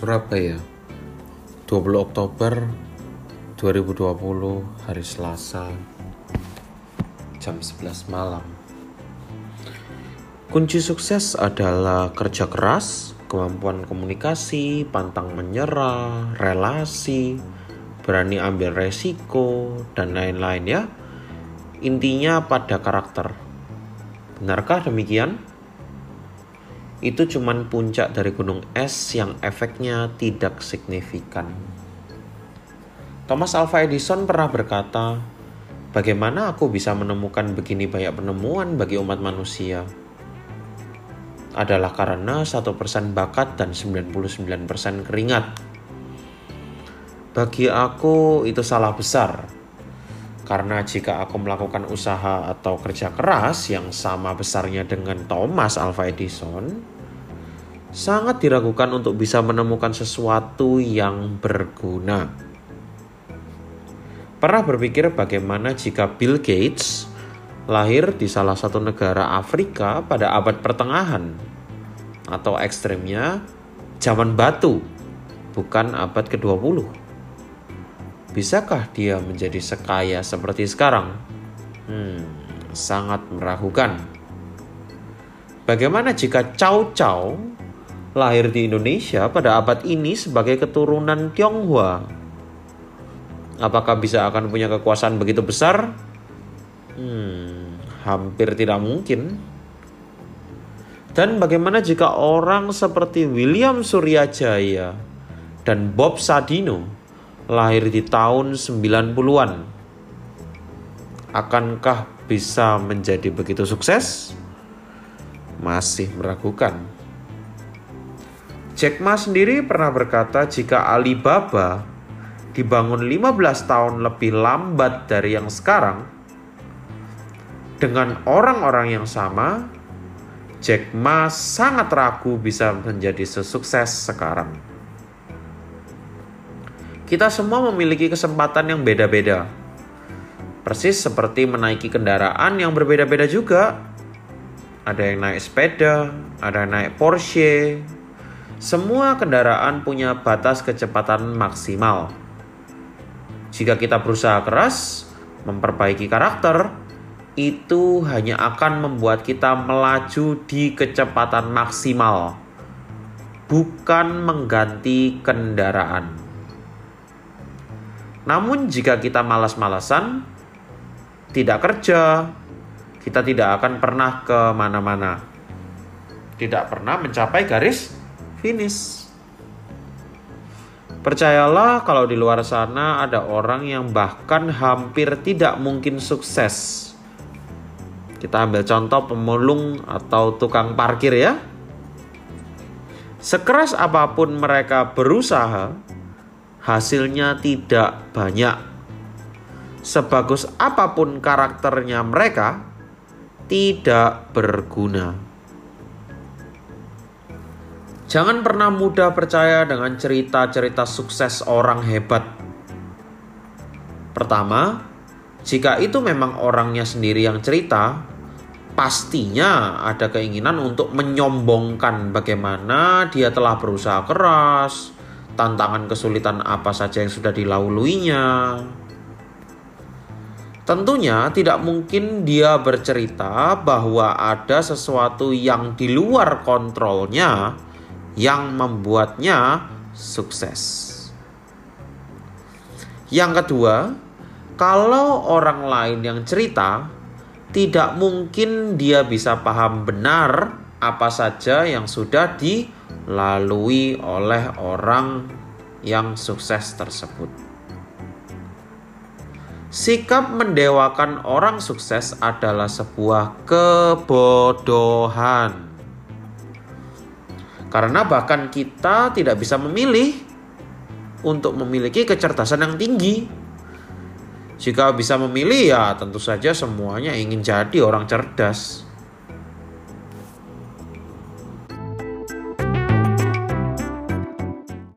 Surabaya 20 Oktober 2020 hari Selasa jam 11 malam Kunci sukses adalah kerja keras, kemampuan komunikasi, pantang menyerah, relasi, berani ambil resiko, dan lain-lain ya. Intinya pada karakter. Benarkah demikian? Itu cuman puncak dari gunung es yang efeknya tidak signifikan. Thomas Alva Edison pernah berkata, "Bagaimana aku bisa menemukan begini banyak penemuan bagi umat manusia?" Adalah karena satu persen bakat dan 99% keringat. Bagi aku itu salah besar. Karena jika aku melakukan usaha atau kerja keras yang sama besarnya dengan Thomas Alva Edison, sangat diragukan untuk bisa menemukan sesuatu yang berguna. Pernah berpikir bagaimana jika Bill Gates lahir di salah satu negara Afrika pada abad pertengahan atau ekstrimnya zaman batu, bukan abad ke-20. Bisakah dia menjadi sekaya seperti sekarang? Hmm, sangat meragukan. Bagaimana jika Chow Chow lahir di Indonesia pada abad ini sebagai keturunan Tionghoa? Apakah bisa akan punya kekuasaan begitu besar? Hmm, hampir tidak mungkin. Dan bagaimana jika orang seperti William Suryajaya dan Bob Sadino lahir di tahun 90-an. Akankah bisa menjadi begitu sukses? Masih meragukan. Jack Ma sendiri pernah berkata jika Alibaba dibangun 15 tahun lebih lambat dari yang sekarang dengan orang-orang yang sama, Jack Ma sangat ragu bisa menjadi sesukses sekarang. Kita semua memiliki kesempatan yang beda-beda. Persis seperti menaiki kendaraan yang berbeda-beda juga. Ada yang naik sepeda, ada yang naik Porsche. Semua kendaraan punya batas kecepatan maksimal. Jika kita berusaha keras memperbaiki karakter, itu hanya akan membuat kita melaju di kecepatan maksimal, bukan mengganti kendaraan. Namun jika kita malas-malasan, tidak kerja, kita tidak akan pernah ke mana-mana. Tidak pernah mencapai garis finish. Percayalah kalau di luar sana ada orang yang bahkan hampir tidak mungkin sukses. Kita ambil contoh pemulung atau tukang parkir ya. Sekeras apa pun mereka berusaha, hasilnya tidak banyak. Sebagus apa pun karakternya mereka, tidak berguna. Jangan pernah mudah percaya dengan cerita-cerita sukses orang hebat. Pertama, jika itu memang orangnya sendiri yang cerita, pastinya ada keinginan untuk menyombongkan bagaimana dia telah berusaha keras, tantangan kesulitan apa saja yang sudah dilaluinya. Tentunya tidak mungkin dia bercerita bahwa ada sesuatu yang di luar kontrolnya yang membuatnya sukses. Yang kedua, kalau orang lain yang cerita, tidak mungkin dia bisa paham benar apa saja yang sudah di lalui oleh orang yang sukses tersebut. Sikap mendewakan orang sukses adalah sebuah kebodohan. Karena bahkan kita tidak bisa memilih untuk memiliki kecerdasan yang tinggi. Jika bisa memilih ya tentu saja semuanya ingin jadi orang cerdas.